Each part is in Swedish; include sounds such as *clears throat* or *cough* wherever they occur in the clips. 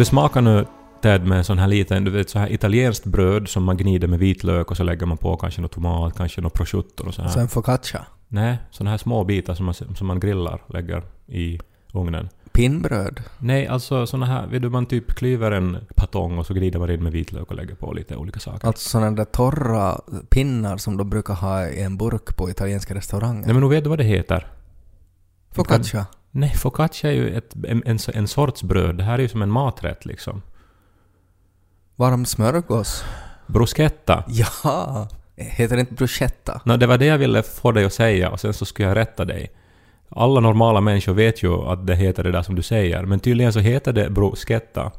Det smaka nu Ted med en sån här liten, du vet så här italienskt bröd som man gnider med vitlök och så lägger man på kanske något tomat, kanske något prosciutto och så här. Så en focaccia. Nej, såna här små bitar som man, som man grillar, lägger i ugnen. Pinnbröd. Nej, alltså såna här, vet du, man typ klyver en patong och så gnider man in med vitlök och lägger på lite olika saker. Alltså sådana där torra pinnar som de brukar ha i en burk på italienska restauranger. Nej men nog vet du vad det heter? Focaccia. Nej, focaccia är ju ett, en, en, en sorts bröd. Det här är ju som en maträtt liksom. Varm smörgås. Bruschetta. Ja! Heter det inte bruschetta? No, det var det jag ville få dig att säga och sen så skulle jag rätta dig. Alla normala människor vet ju att det heter det där som du säger, men tydligen så heter det bruschetta.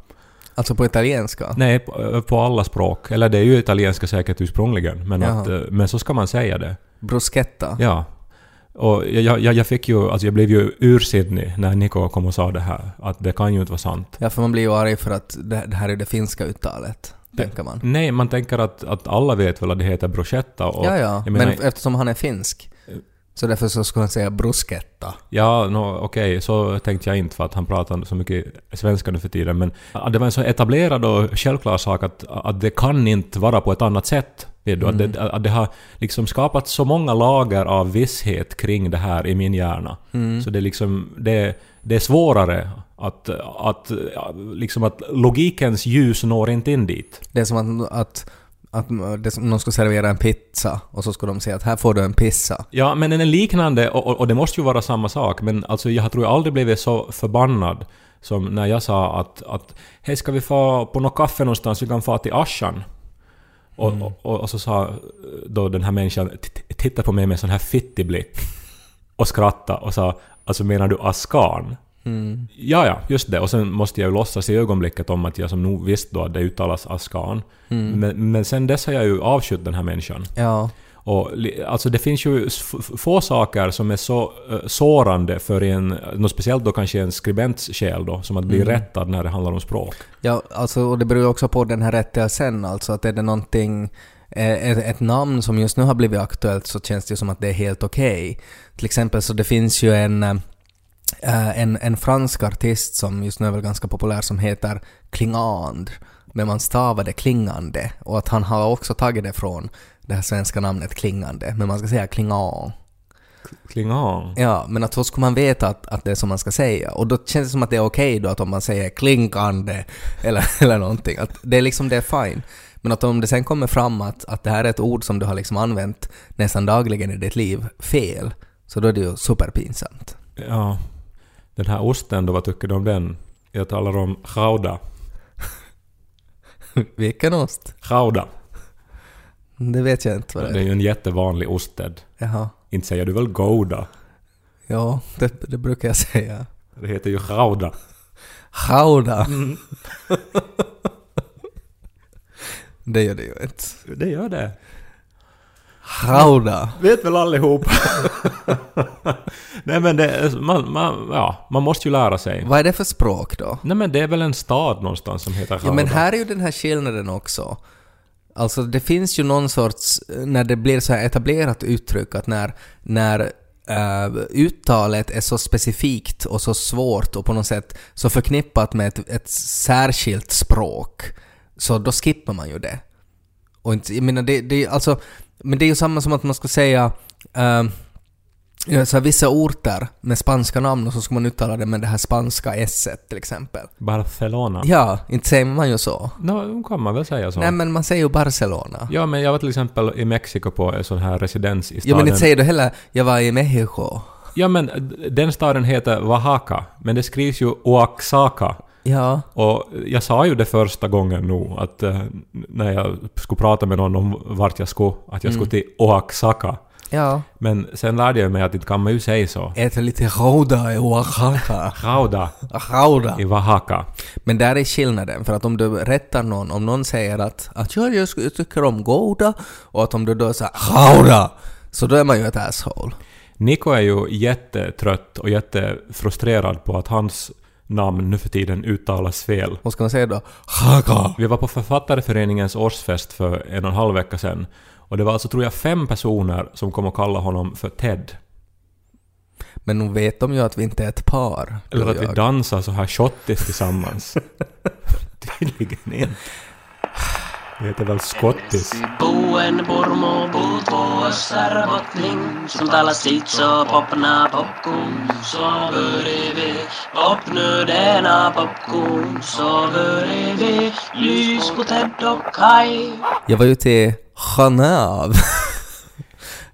Alltså på italienska? Nej, på, på alla språk. Eller det är ju italienska säkert ursprungligen, men, Jaha. att, eh, men så ska man säga det. Bruschetta? Ja. Och jag, jag, jag fick ju, alltså jag blev ju ursinnig när Niko kom och sa det här, att det kan ju inte vara sant. Ja, för man blir ju arg för att det, det här är det finska uttalet, tänker man. Nej, man tänker att, att alla vet väl att det heter bruschetta och... ja, ja. menar- Men eftersom han är finsk, så därför så skulle han säga bruschetta. Ja, no, okej, så tänkte jag inte för att han pratar så mycket svenska nu för tiden, men det var en så etablerad och självklar sak att, att det kan inte vara på ett annat sätt. Du? Att, det, att det har liksom skapat så många lager av visshet kring det här i min hjärna. Så det är liksom, det, det är svårare att, att, liksom att logikens ljus når inte in dit. Det är som att, att, att det som om någon skulle servera en pizza och så skulle de säga att här får du en pizza. Ja, men en liknande, och, och, det måste ju vara samma sak, men alltså jag tror jag aldrig blivit så förbannad som när jag sa att, att hej ska vi få på något kaffe någonstans, vi kan få till Ashan. Och, och, och så sa då den här människan, titta på mig med en sån här fittig blick och skratta och sa alltså menar du Askan? Ja, ja, just det. Och sen måste jag ju låtsas i ögonblicket om att jag som nog visste då att det uttalas Askan. Men, men sen dess har jag ju avskytt den här människan. Ja. Och alltså det finns ju få saker som är så uh, sårande för en, något speciellt då kanske en skribents själ då, som att bli rättad när det handlar om språk. Ja, alltså, och det beror ju också på den här rättelsen, alltså att är det någonting, eh, ett, ett namn som just nu har blivit aktuellt så känns det ju som att det är helt okej. Till exempel så det finns ju en, eh, en, en fransk artist som just nu är väl ganska populär som heter Klingand, men man stavar det klingande och att han har också tagit det från det här svenska namnet klingande, men man ska säga klingan. Klingan. Ja, men att så ska man veta att, att det är som man ska säga. Och då känns det som att det är okej då att om man säger klinkande *laughs* eller, eller någonting, att det är liksom det är fine. Men att om det sen kommer fram att, att det här är ett ord som du har liksom använt nästan dagligen i ditt liv fel, så då är det ju superpinsamt. Ja. Den här osten då, vad tycker du om den? Jag talar om gouda. *laughs* Vilken ost? Gouda. Det vet jag inte vad Det det är är. ju en jättevanlig osted. Jaha. Inte säger du väl gouda? Ja, det, det brukar jag säga. Det heter ju gouda. Chauda. *laughs* det gör det ju inte. Det gör det. Chauda. Vet väl allihop. *laughs* Nej men det, man, man, ja, man måste ju lära sig. Vad är det för språk då? Nej men det är väl en stad någonstans som heter Gouda. Ja men här är ju den här skillnaden också. Alltså det finns ju någon sorts, när det blir så här etablerat uttryck att när, när Uh, uttalet är så specifikt och så svårt och på något sätt så förknippat med ett, ett särskilt språk, så då skippar man ju det. Och inte, jag menar det, det alltså, men det är ju samma som att man ska säga uh, ja, så vissa orter med spanska namn och så ska man uttala det med det här spanska s till exempel. Barcelona. Ja, inte säger man ju så. Nå, kan man väl säga så. Nej men man säger ju Barcelona. Ja, men jag var till exempel i Mexiko på en sån här residens i staden. Ja men inte säger du heller jag var i Mexiko. Ja, men den staden heter Oaxaca, men det skrivs ju Oaxaca. Ja. Och jag sa ju det första gången nu, att eh, när jag skulle prata med någon om vart jag skulle, att jag skulle till Oaxaca. Ja. Men sen lärde jag mig att inte kan man ju säga så. Äta lite rauda i Oaxaca. *laughs* Rauda Rauda. i Oaxaca. Men där är skillnaden, för att om du rättar någon, om någon säger att, att ja, jag sk- tycker om goda, och att om du då säger rauda, så då är man ju ett asshole. Niko är ju jättetrött och jättefrustrerad på att hans namn nu för tiden uttalas fel. Vad ska man säga då? Haga. Vi var på Författareföreningens årsfest för en och en halv vecka sedan. Och det var alltså, tror jag, fem personer som kom och kallade honom för Ted. Men nu vet de ju att vi inte är ett par. Eller att vi jag. dansar så här schottis tillsammans. *laughs* Tydligen inte. Det heter väl skottis? Buen Burmo bor på Österbottning som talar sitt så popna popcorn så bredvid popnöderna popcorn så bredvid lys på Ted och Kai Jag var ute i Genève *laughs*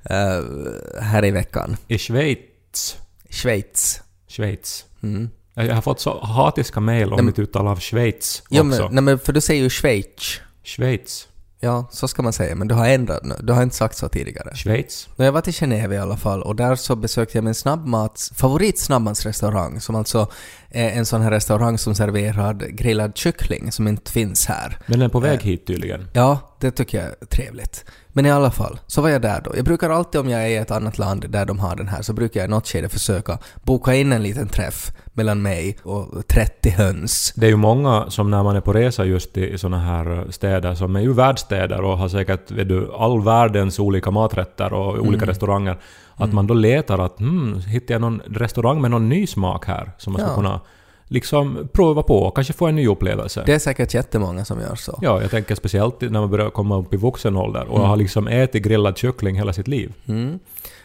eh, här i veckan. I Schweiz. Schweiz. Schweiz. Mm. Jag har fått så hatiska mejl om mitt uttal av Schweiz Ja, också. men, nej, men för du säger ju Schweiz. Schweiz. Ja, så ska man säga, men du har ändrat nu. Du har inte sagt så tidigare. Schweiz. När jag var till Genève i alla fall och där så besökte jag min snabbmats, favorit snabbmatsrestaurang som alltså är en sån här restaurang som serverar grillad kyckling som inte finns här. Men den är på väg hit tydligen. Ja, det tycker jag är trevligt. Men i alla fall, så var jag där då. Jag brukar alltid om jag är i ett annat land där de har den här så brukar jag i något skede försöka boka in en liten träff mellan mig och 30 höns. Det är ju många som när man är på resa just i såna här städer som är ju världsstäder och har säkert vet du, all världens olika maträtter och olika restauranger. Att man då letar att hmm, hittar jag någon restaurang med någon ny smak här som man ska Ja. kunna liksom prova på och kanske få en ny upplevelse. Det är säkert jättemånga som gör så. Ja, jag tänker speciellt när man börjar komma upp i vuxen ålder och har liksom ätit grillad kyckling hela sitt liv. Mm.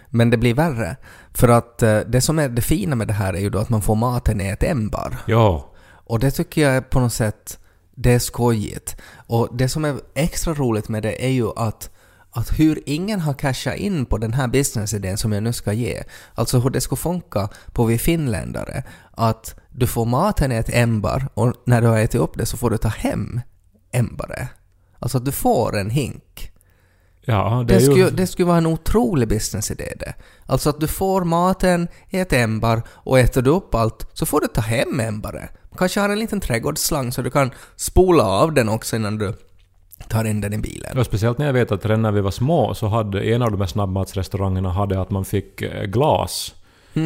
Men det blir värre. För att eh, det som är det fina med det här är ju då att man får maten i ett ämbar. Ja, Och det tycker jag är på något sätt, det är skojigt. Och det som är extra roligt med det är ju att, att hur ingen har cashat in på den här businessidén som jag nu ska ge. Alltså hur det skulle funka på vi finländare. Att du får maten i ett ämbar och när du har ätit upp det så får du ta hem ämbaret. Alltså att du får en hink. ja det Det, skulle, ju... det skulle vara en otrolig businessidé det. Alltså att du får maten i ett ämbar och äter du upp allt så får du ta hem ämbaret. Kanske har en liten trädgårdsslang så du kan spola av den också innan du tar in den i bilen. Ja, speciellt när jag vet att redan när vi var små så hade en av de här snabbmatsrestaurangerna hade att man fick eh, glas eh,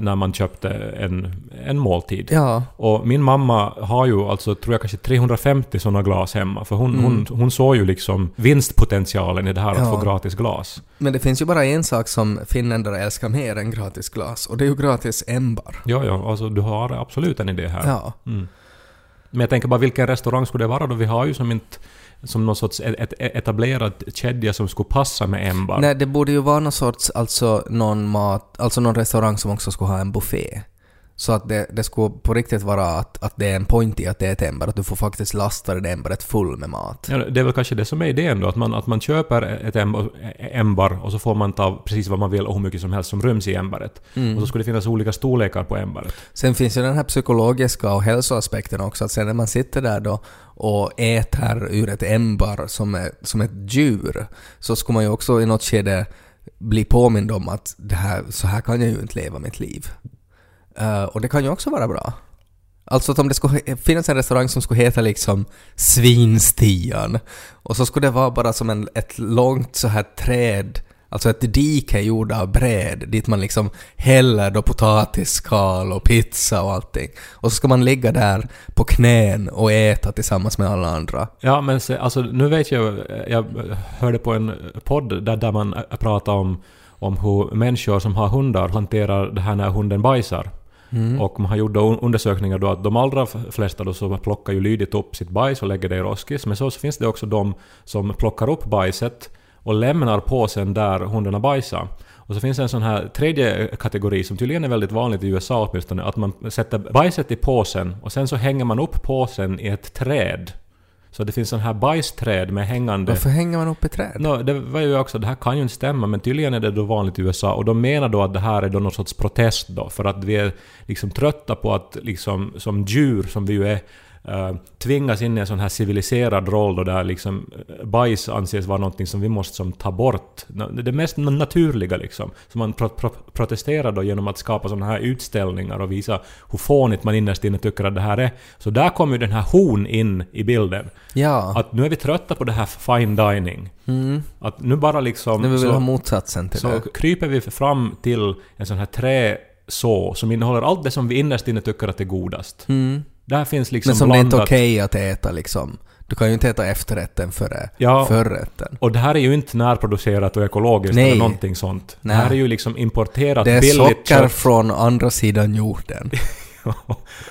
när man köpte en, en måltid. Mm. Ja, Och min mamma har ju alltså, tror jag kanske 350 sådana glas hemma. För hon, Mm. hon, hon såg ju liksom vinstpotentialen i det här att Ja. få gratis glas. men det finns ju bara en sak som finländare älskar mer än gratis glas och det är ju gratis ämbar. Ja, ja, alltså du har absolut en idé här. Ja. Mm. Men jag tänker bara vilken restaurang skulle det vara då? Vi har ju som inte som någon sorts e- ett, e- etablerad kedja som skulle passa med Embar. Nej, det borde ju vara någon sorts, alltså någon mat, alltså någon restaurang som också skulle ha en buffé. Så att det, det skulle på riktigt vara att, att det är en point i att det är ett ämbar, att du får faktiskt lasta det ämbaret full med mat. Ja, det är väl kanske det som är idén då, att man, att man köper ett embar och så får man ta precis vad man vill och hur mycket som helst som ryms i embaret. Mm. Och så skulle det finnas olika storlekar på embaret. Sen finns ju den här psykologiska och hälsoaspekten också, att sen när man sitter där då och äter ur ett ämbar som, är, som ett djur, så skulle man ju också i något skede bli påmind om att det här, så här kan jag ju inte leva mitt liv. Uh, och det kan ju också vara bra. Alltså att om det skulle finnas en restaurang som skulle heta liksom Svinstian och så skulle det vara bara som en, ett långt så här träd, alltså ett dike gjort av bräd dit man liksom häller då potatisskal och pizza och allting. Och så ska man ligga där på knän och äta tillsammans med alla andra. Ja, men se, alltså, nu vet jag, jag hörde på en podd där, där man eh, pratade om, om hur människor som har hundar hanterar det här när hunden bajsar. Mm. Och man har gjort undersökningar då att de allra flesta då så plockar ju lydigt upp sitt bajs och lägger det i roskis. Men så, så finns det också de som plockar upp bajset och lämnar påsen där hundarna bajsar. Och så finns det en sån här tredje kategori som tydligen är väldigt vanligt i USA åtminstone, att man sätter bajset i påsen och sen så hänger man upp påsen i ett träd. Så det finns sån här bajsträd med hängande... Varför hänger man upp i träd? No, det var ju också, det här kan ju inte stämma, men tydligen är det då vanligt i USA. Och de menar då att det här är då någon sorts protest då, för att vi är liksom trötta på att liksom som djur, som vi ju är, eh, tvingas in i en sån här civiliserad roll då där liksom eh, bajs anses vara någonting som vi måste som ta bort. Det mest na- naturliga liksom. Så man pro pro protesterar då genom att skapa såna här utställningar och visa hur fånigt man innerst inne tycker att det här är. Så där kommer ju den här hon in i bilden. Ja. Att nu är vi trötta på det här fine dining. Att nu bara liksom... Nu vill vi så- ha motsatsen till så det. kryper vi fram till en sån här träså som innehåller allt det som vi innerst inne tycker att är godast. Där finns liksom Men som det är inte blandat. okej att äta liksom. Du kan ju inte äta efterrätten före Ja. förrätten. Och det här är ju inte närproducerat och ekologiskt Nej. eller någonting sånt. Nej. Det här är ju liksom importerat Det är billigt socker kött. *laughs* från andra sidan jorden.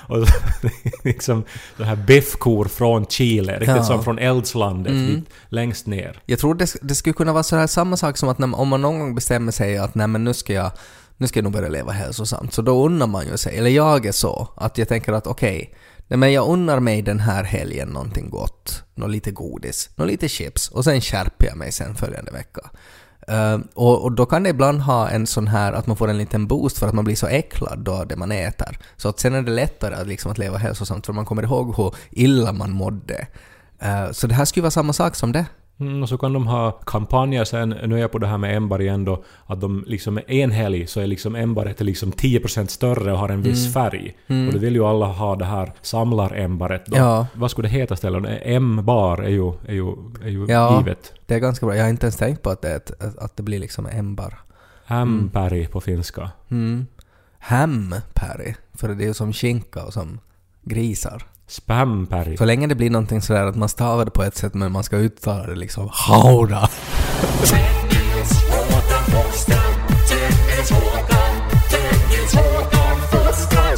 och så- *laughs* liksom det här biffkor från Chile, riktigt Ja. Mm. som från eldslandet, dit, längst ner. Jag tror det, det skulle kunna vara så här samma sak som att när, om man någon gång bestämmer sig att nej men nu ska jag nu ska jag nog börja leva hälsosamt. Så då unnar man ju sig, eller jag är så, att jag tänker att okej, nej men jag unnar mig den här helgen någonting gott. Något lite godis, något lite chips och sen skärper jag mig sen följande vecka. Uh, och, och då kan det ibland ha en sån här att man får en liten boost för att man blir så äcklad då det man äter. Så att sen är det lättare att, liksom, att leva hälsosamt för man kommer ihåg hur illa man mådde. Uh, så det här skulle vara samma sak som det. Mm, och så kan de ha kampanjer sen, nu är jag på det här med Embar igen då, att de liksom en helg så är liksom Embaret liksom 10% större och har en viss färg. Och då vill ju alla ha det här samlar-Embaret då. Ja. Vad skulle det heta stället? M-bar är ju, är ju, är ju Ja. givet. Det är ganska bra. Jag har inte ens tänkt på att det, är att det blir liksom embar. Hamberg på finska. Mm. Hamperry, för det är ju som skinka och som grisar. Spamperry. Så länge det blir någonting sådär att man stavar det på ett sätt men man ska uttala det liksom hauda.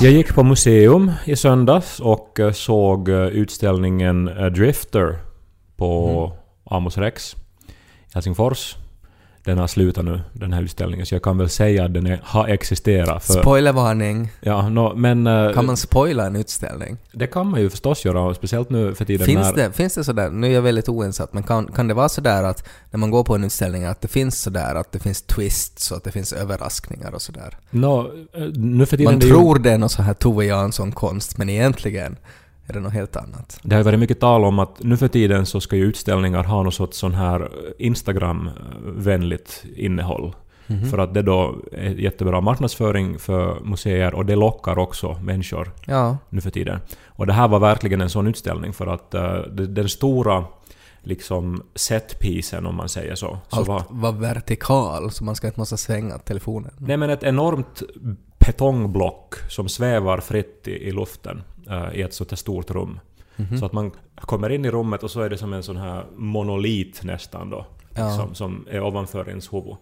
Jag gick på museum i söndags och eh, såg eh, utställningen eh, Drifter på Amos Rex i Helsingfors. Den har slutat nu, den här utställningen, så jag kan väl säga att den är, har existerat. För, Spoilervarning. ja, no, men eh, Kan man spoila en utställning? det kan man ju förstås göra, speciellt nu för tiden Finns när... det, finns det sådär, nu är jag väldigt oinsatt, men kan, kan det vara sådär att när man går på en utställning att det finns sådär att det finns twists och att det finns överraskningar och sådär? No, eh, nu för tiden Man det är ju- tror det är någon sån här Tove Jansson-konst, men egentligen är det något helt annat. Det har varit mycket tal om att nu för tiden så ska ju utställningar ha något sorts sån här Instagram-vänligt innehåll. För att det då är jättebra marknadsföring för museer och det lockar också människor Ja. nu för tiden. Och det här var verkligen en sån utställning för att eh, det- den stora liksom setpisen om man säger så. så Allt var, var vertikal, så man ska inte måste svänga telefonen. nej men ett enormt betongblock som svävar fritt i, i luften eh, i ett sånt här stort rum. Mhm. Så att man kommer in i rummet och så är det som en sån här monolit nästan då. Ja. Mm. Liksom, som är ovanför ens huvud.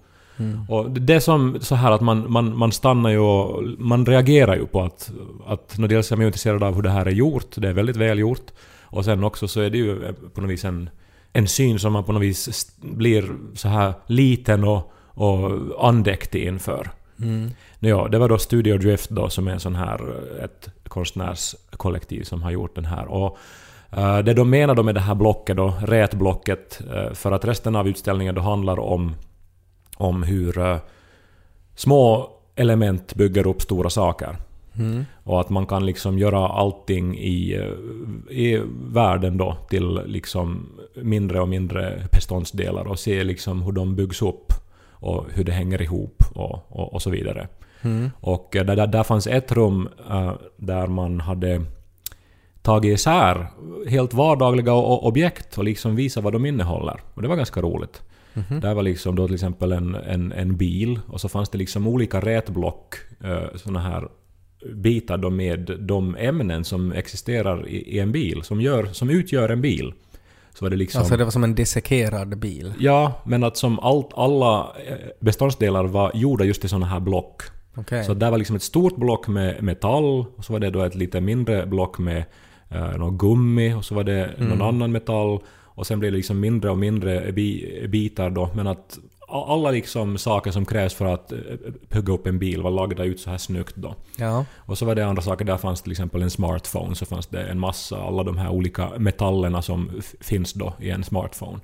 Och det är som så här att man, man, man stannar ju och man reagerar ju på att, att dels är man ju intresserad av hur det här är gjort, det är väldigt väl gjort. Och sen också så är det ju på något vis en, en syn som man på något vis blir så här liten och, och andäktig inför. Mm. Ja, det var då Studio Drift då som är en sån här, ett konstnärskollektiv som har gjort den här. Och eh, det de menar då med det här blocket då, rätblocket, eh, för att resten av utställningen då handlar om, om hur eh, små element bygger upp stora saker. Och att man kan liksom göra allting i, i världen då till liksom mindre och mindre beståndsdelar och se liksom hur de byggs upp och hur det hänger ihop och, och, och så vidare. Och eh, där, där, där fanns ett rum eh, där man hade tagit isär helt vardagliga objekt och liksom visat vad de innehåller. Och det var ganska roligt. Där var liksom då till exempel en, en, en bil och så fanns det liksom olika rätblock, eh, såna här bitar då med de ämnen som existerar i, i en bil, som, gör, som utgör en bil. Så var det liksom... Alltså det var som en dissekerad bil. Ja, men att som allt, alla eh, beståndsdelar var gjorda just i såna här block. Okej. Så där var liksom ett stort block med metall, och så var det då ett lite mindre block med eh, något gummi, och så var det någon annan metall, och sen blev det liksom mindre och mindre bi- bitar då, men att alla liksom saker som krävs för att eh, hugga upp en bil var lagda ut så här snyggt då. Ja. Och så var det andra saker, där fanns till exempel en smartphone, så fanns det en massa, alla de här olika metallerna som finns då i en smartphone.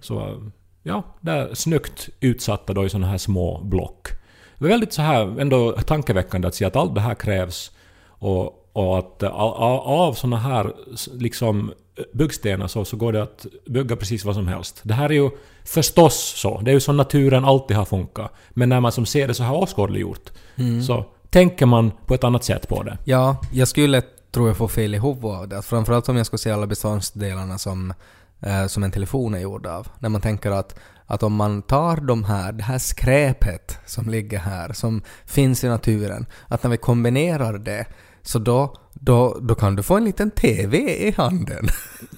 Så ja, där snyggt utsatta då i sådana här små block. Det var väldigt så här ändå tankeväckande att se att allt det här krävs och, Och att av, såna här liksom eh, byggstenar så, så går det att bygga precis vad som helst. Det här är ju förstås så. Det är ju så naturen alltid har funkat. Men när man som ser det så här åskådliggjort så tänker man på ett annat sätt på det. Ja, jag skulle tror jag få fel i huvudet av det. Framförallt om jag skulle se alla beståndsdelarna som, eh, som en telefon är gjord av. När man tänker att, att om man tar de här, det här skräpet som ligger här, som finns i naturen, att när vi kombinerar det, så då, då, då kan du få en liten TV i handen.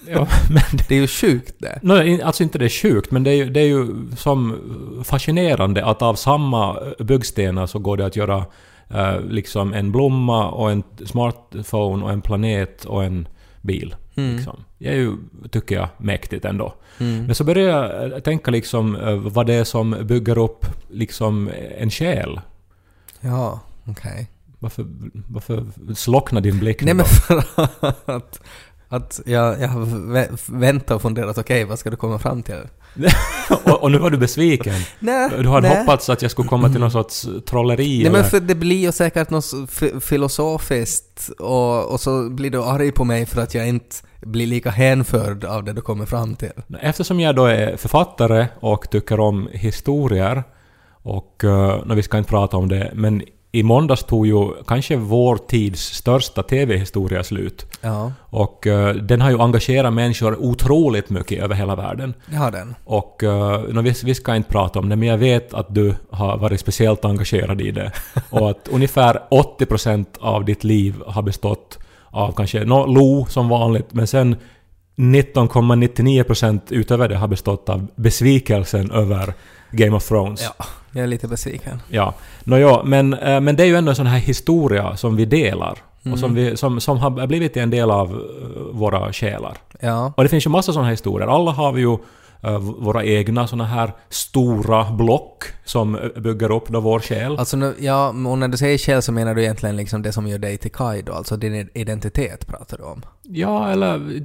Ja, *laughs* men Det är ju sjukt det. In- alltså inte det är sjukt, men det är, ju, det är ju som fascinerande att av samma byggstenar så går det att göra eh, liksom en blomma och en smartphone och en planet och en bil. Liksom. Är ju, tycker jag, mäktigt ändå. Men så börjar jag eh, tänka liksom eh, vad det är som bygger upp liksom en själ. Ja, okej. Varför, varför slocknar din blick Nej men för att, att jag, jag har vä- väntat och funderat, okej vad ska du komma fram till? *laughs* och, och nu var du besviken. Nej, Du hade nej. hoppats att jag skulle komma till någon sorts trolleri Nej eller... men för det blir ju säkert något filosofiskt och, och så blir du arg på mig för att jag inte blir lika hänförd av det du kommer fram till. Eftersom jag då är författare och tycker om historier och uh, vi ska inte prata om det, men i måndags tog ju kanske vår tids största TV-historia slut. Ja, Och eh, den har ju engagerat människor otroligt mycket över hela världen. det har den. Och uh, vi, vi ska inte prata om det, men jag vet att du har varit speciellt engagerad i det. *laughs* Och att ungefär 80% av ditt liv har bestått av kanske no, lo som vanligt, men sen 19,99% utöver det har bestått av besvikelsen över Game of Thrones. Ja, jag är lite besviken. Ja. Nåja, men, eh, men det är ju ändå en sån här historia som vi delar. Och som, vi, som, som har blivit en del av eh, våra själar. Ja, Och det finns ju massa sådana här historier. Alla har vi ju våra egna sådana här stora block som eh, bygger upp då vår själ. alltså nu, ja, och när du säger själ så menar du egentligen liksom det som gör dig till Kai då, alltså din identitet pratar du om. Ja, eller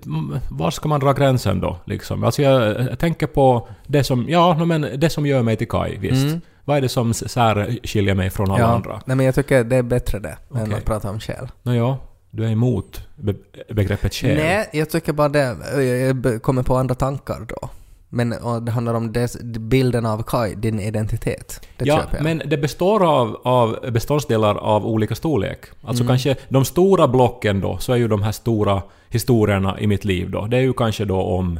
var ska man dra gränsen då? Liksom? Alltså jag, jag tänker på det som, ja, men det som gör mig till Kai, visst. Mm. Vad är det som särskiljer mig från alla andra? Nej men jag tycker det är bättre det, än Okej. att prata om själ. Nåja, du är emot be begreppet själ. Nej, jag tycker bara det. Jag kommer på andra tankar då. Men och det handlar om des, bilden av Kai, din identitet. Det ja, köper jag. men det består av, av beståndsdelar av olika storlek. Alltså Mm. kanske de stora blocken då, så är ju de här stora historierna i mitt liv då. Det är ju kanske då om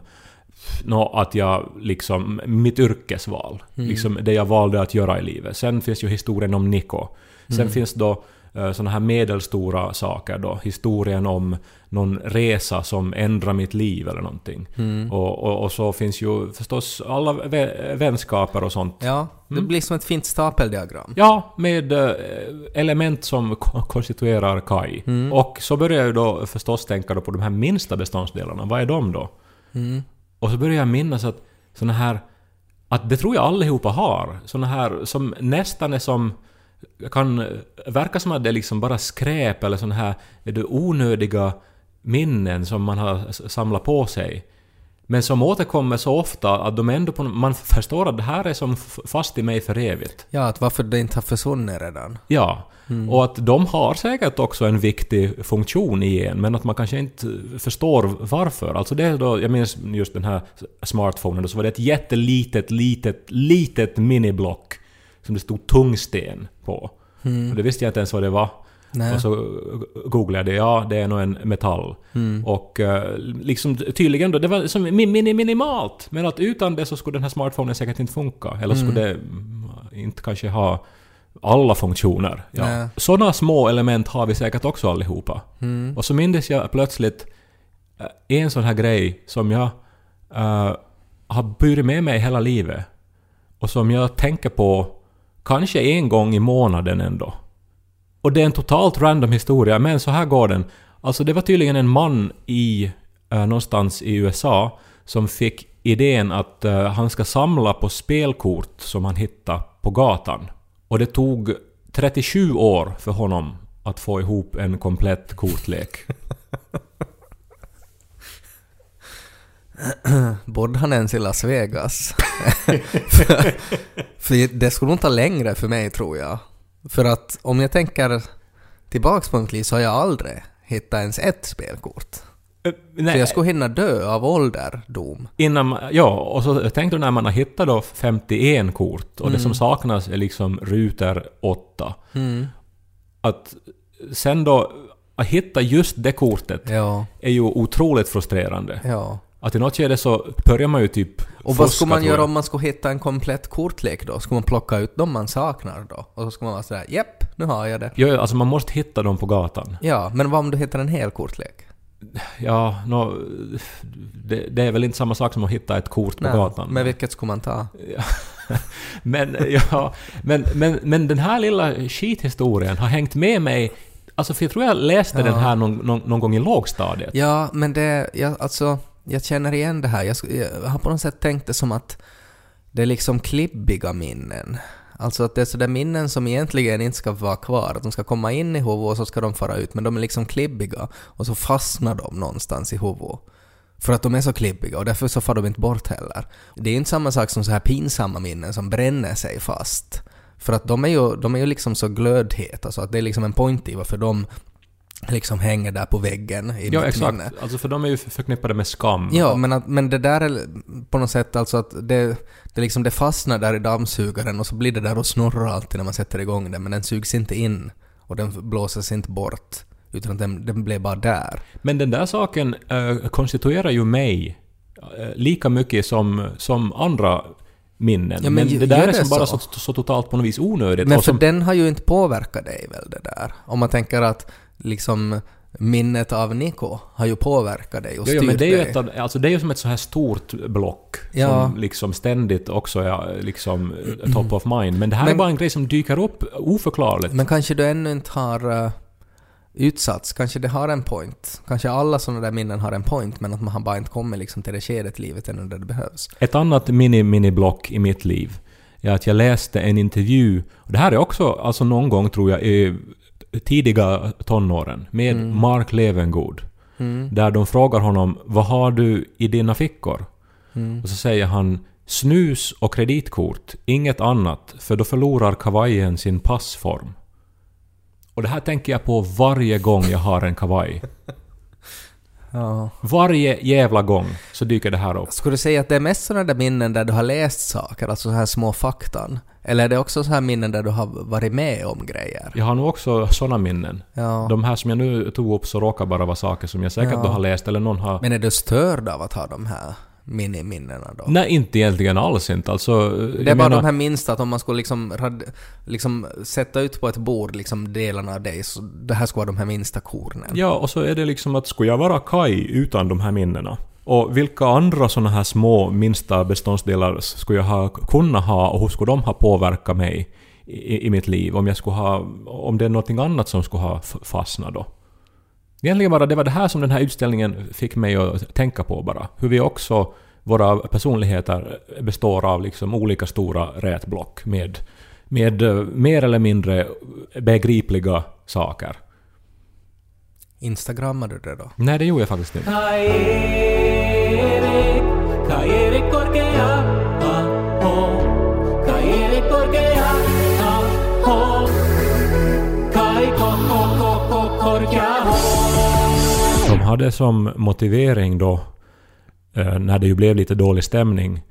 nå, att jag liksom, mitt yrkesval. Mm. Liksom det jag valde att göra i livet. Sen finns ju historien om Niko. Sen Mm. finns då sådana här medelstora saker då. Historien om någon resa som ändrar mitt liv eller någonting. Mm. Och, och, och så finns ju förstås alla vä- vänskaper och sånt. Ja, det Mm. blir som ett fint stapeldiagram. Ja, med eh, element som ko- *laughs* konstituerar Kai. Mm. Och så börjar jag ju då förstås tänka då på de här minsta beståndsdelarna. Vad är de då? Mm. Och så börjar jag minnas att såna här... Att det tror jag allihopa har. Såna här som nästan är som... Kan verka som att det är liksom bara skräp eller såna här är det onödiga minnen som man har samlat på sig. Men som återkommer så ofta att de ändå på, man förstår att det här är som fast i mig för evigt. Ja, att varför det inte har försvunnit redan. Ja, och att de har säkert också en viktig funktion i en, men att man kanske inte förstår varför. Alltså det är då, jag minns just den här smartphonen, då, så var det ett jättelitet, litet, litet miniblock som det stod tungsten på. Och det visste jag inte ens vad det var. Nej. Och så googlade jag det, ja det är nog en metall. Och eh, liksom tydligen då, det var som min, min, minimalt. Men att utan det så skulle den här smartphonen säkert inte funka. Eller skulle det mm, inte kanske ha alla funktioner. Ja. Nej. Sådana små element har vi säkert också allihopa. Och så mindes jag plötsligt eh, en sån här grej som jag eh, har burit med mig hela livet. Och som jag tänker på kanske en gång i månaden ändå. Och det är en totalt random historia, men så här går den. Alltså det var tydligen en man i eh, någonstans i USA som fick idén att eh, han ska samla på spelkort som han hittade på gatan. Och det tog 37 år för honom att få ihop en komplett kortlek. *laughs* *clears throat* Bodde han ens i Las Vegas? för, *laughs* för det skulle nog ta längre för mig tror jag. För att om jag tänker tillbaks på mitt liv så har jag aldrig hitta ens ett spelkort. För Nej, jag skulle hinna dö av ålderdom. innan man, ja, och så tänk då när man har hittat då 51 kort och det som saknas är liksom rutor 8. Att sen då att hitta just det kortet Ja, är ju otroligt frustrerande. ja. Att i något skede så börjar man ju typ Och vad skulle man göra om man skulle hitta en komplett kortlek då? Skulle man plocka ut de man saknar då? Och så skulle man vara sådär ”Jepp, nu har jag det”. Ja, alltså man måste hitta dem på gatan. Ja, men vad om du hittar en hel kortlek? Ja, nå, det, det är väl inte samma sak som att hitta ett kort på Nej, gatan. Men vilket skulle man ta? *laughs* Men, ja, men, men, men den här lilla skithistorien har hängt med mig Alltså för jag tror jag läste den här någon, någon, någon gång i lågstadiet. Ja, men det, jag, alltså, jag känner igen det här. Jag, jag har på något sätt tänkt det som att det är liksom klibbiga minnen. Alltså att det är sådär minnen som egentligen inte ska vara kvar, att de ska komma in i huvudet och så ska de fara ut, men de är liksom klibbiga och så fastnar de någonstans i huvudet. För att de är så klibbiga och därför så far de inte bort heller. Det är inte samma sak som så här pinsamma minnen som bränner sig fast. För att de är ju, de är ju liksom så glödheta så alltså att det är liksom en point i varför de liksom hänger där på väggen i Ja, mitt exakt. minne. Alltså för de är ju förknippade med skam. Ja, men, att, men det där är på något sätt alltså att det, det, liksom, det fastnar där i dammsugaren och så blir det där och snurrar alltid när man sätter igång den, men den sugs inte in och den blåses inte bort, utan den, den blev bara där. Men den där saken eh, konstituerar ju mig eh, lika mycket som, som andra minnen. Ja, men men det där är som bara så, så? totalt på något vis onödigt. Men för som, den har ju inte påverkat dig väl det där? Om man tänker att liksom minnet av Niko har ju påverkat dig och styrt ja, men det är ju dig. ett av, alltså det är ju som ett så här stort block Ja. som liksom ständigt också är liksom eh, *clears throat* top of mind. Men det här är Men- bara en grej som dyker upp oförklarligt. Men kanske du ännu inte har uh, utsatts, kanske det har en point. Kanske alla sådana där minnen har en point, men att man har bara inte kommit liksom till det skedet i livet ännu där det behövs. Ett annat mini-mini-block i mitt liv är att jag läste en intervju, och det här är också alltså någon gång tror jag tidiga tonåren, med Mark Levengood. Där de frågar honom ”Vad har du i dina fickor?” Och så säger han ”Snus och kreditkort, inget annat, för då förlorar kavajen sin passform”. Och det här tänker jag på varje gång jag har en kavaj. *laughs* Ja. Varje jävla gång så dyker det här upp. Skulle du säga att det är mest sådana där minnen där du har läst saker, alltså så här små faktan? Eller är det också så här minnen där du har varit med om grejer? Jag har nog också såna minnen. Ja. De här som jag nu tog upp så råkar bara vara saker som jag säkert Ja. då har läst eller någon har... Men är du störd av att ha de här miniminnena då? Nej, inte egentligen alls inte. Alltså, Det är bara de här minsta, att om man skulle liksom, rad, liksom sätta ut på ett bord liksom delarna av dig, så det här skulle vara de här minsta kornen. Ja, och så är det liksom att skulle jag vara Kai utan de här minnena? Och vilka andra såna här små minsta beståndsdelar skulle jag ha kunnat ha och hur skulle de ha påverkat mig i, i mitt liv? Om jag skulle ha... Om det är någonting annat som skulle ha fastnat då? Egentligen bara det var det här som den här utställningen fick mig att tänka på bara. Hur vi också, våra personligheter består av liksom olika stora rätblock med, med eh, mer eller mindre begripliga saker. Instagrammar du det då? Nej, det gjorde jag faktiskt inte. Hade som motivering då, eh, när det ju blev lite dålig stämning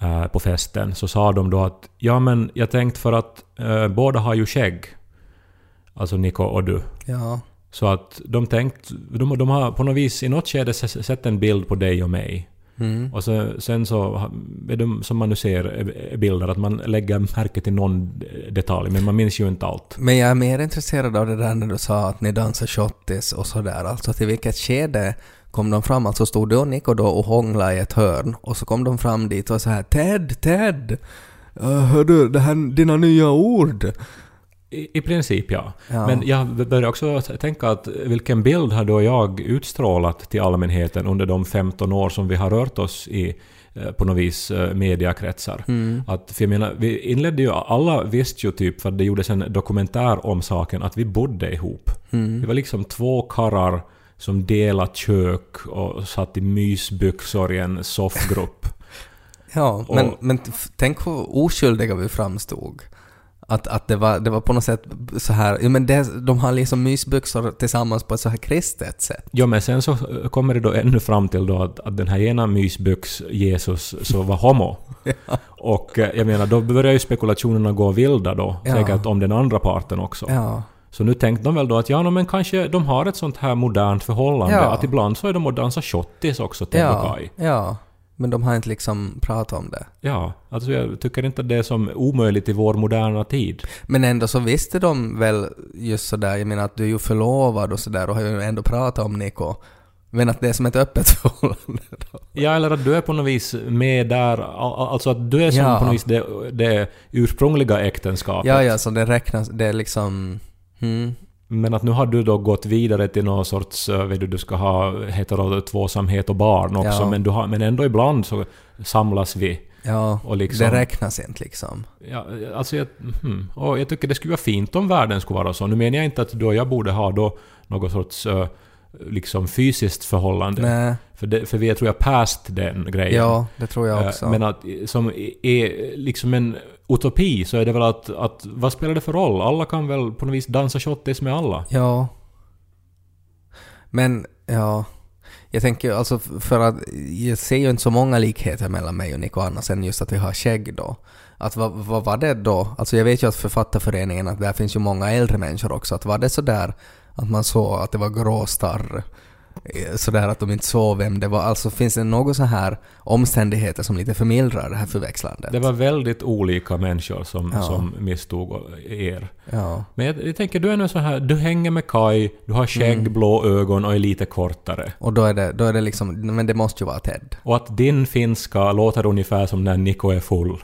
eh, på festen, så sa de då att ja men jag tänkte för att eh, båda har ju skägg. Alltså Niko och du. Ja. Så att de tänkt, de, de har på något vis i något skede sett en bild på dig och mig. Mm. Och så, sen så är de, som man nu ser eh, bilder, att man lägger märke till någon detalj, men man minns ju inte allt. Men jag är mer intresserad av det där när du sa att ni dansar shottis och sådär. Alltså till vilket skede kom de fram? Alltså stod du och Nico då och hånglade i ett hörn och så kom de fram dit och så här Ted, Ted! Uh, hördu, det här, dina nya ord! I, I princip ja. Ja. Men jag börjar också tänka att vilken bild har då jag utstrålat till allmänheten under de 15 år som vi har rört oss i eh, på något vis eh, mediakretsar. Att, för jag menar, vi inledde ju, alla visste ju typ, för det gjordes en dokumentär om saken, att vi bodde ihop. Det var liksom två karrar som delade kök och satt i mysbyxor i en soffgrupp. *laughs* Ja, Och- men, men tänk hur oskyldiga vi framstod. Att, att det, var, det var på något sätt så här, ja men det, de har liksom mysbyxor tillsammans på ett så här kristet sätt. Ja, men sen så kommer det då ännu fram till då att, att den här ena mysbyx-Jesus så var homo. *laughs* Och eh, jag menar, då börjar ju spekulationerna gå vilda då, Ja. säkert om den andra parten också. Ja. Så nu tänkte de väl då att ja, no, men kanske de har ett sånt här modernt förhållande, Ja. att ibland så är de och dansar shottis också, och Ja, Kai. ja. Men de har inte liksom pratat om det. Ja, alltså jag tycker inte att det är som omöjligt i vår moderna tid. Men ändå så visste de väl just sådär, jag menar att du är ju förlovad och sådär och har ju ändå pratat om Niko. Men att det är som ett öppet *laughs* förhållande då. Ja, eller att du är på något vis med där, al- alltså att du är som Ja. på något vis det, det ursprungliga äktenskapet. Ja, ja, så det räknas, det är liksom... Hmm. Men att nu har du då gått vidare till någon sorts, eh, vet du, du ska ha hetero tvåsamhet och barn också, Ja. men, du har, men ändå ibland så samlas vi. Ja, Och liksom- det räknas inte liksom. Ja, alltså jag, hmm, och jag tycker det skulle vara fint om världen skulle vara så. Nu menar jag inte att och jag borde ha då något sorts eh, liksom fysiskt förhållande. Nej, För, det, för vi är tror jag past den grejen. ja, det tror jag Eh, också. Men att som är liksom en utopi så är det väl att, att vad spelar det för roll? Alla kan väl på något vis dansa shottis med alla? Ja. Men, ja. Jag tänker ju alltså för att jag ser ju inte så många likheter mellan mig och Nico annars än just att vi har skägg då. Att vad, vad var det då? Alltså jag vet ju att författarföreningen, att där finns ju många äldre människor också. Att var det sådär att man såg att det var gråstarr? starr? Sådär att de inte såg vem det var. Alltså finns det något så här omständigheter som lite förmildrar det här förväxlandet? Det var väldigt olika människor som, Ja. som misstog er. Ja. Men jag, jag tänker, du är nu så här, du hänger med Kai, du har skägg, Mm. blå ögon och är lite kortare. Och då är det, då är det liksom, men det måste ju vara Ted. Och att din finska låter ungefär som när Niko är full.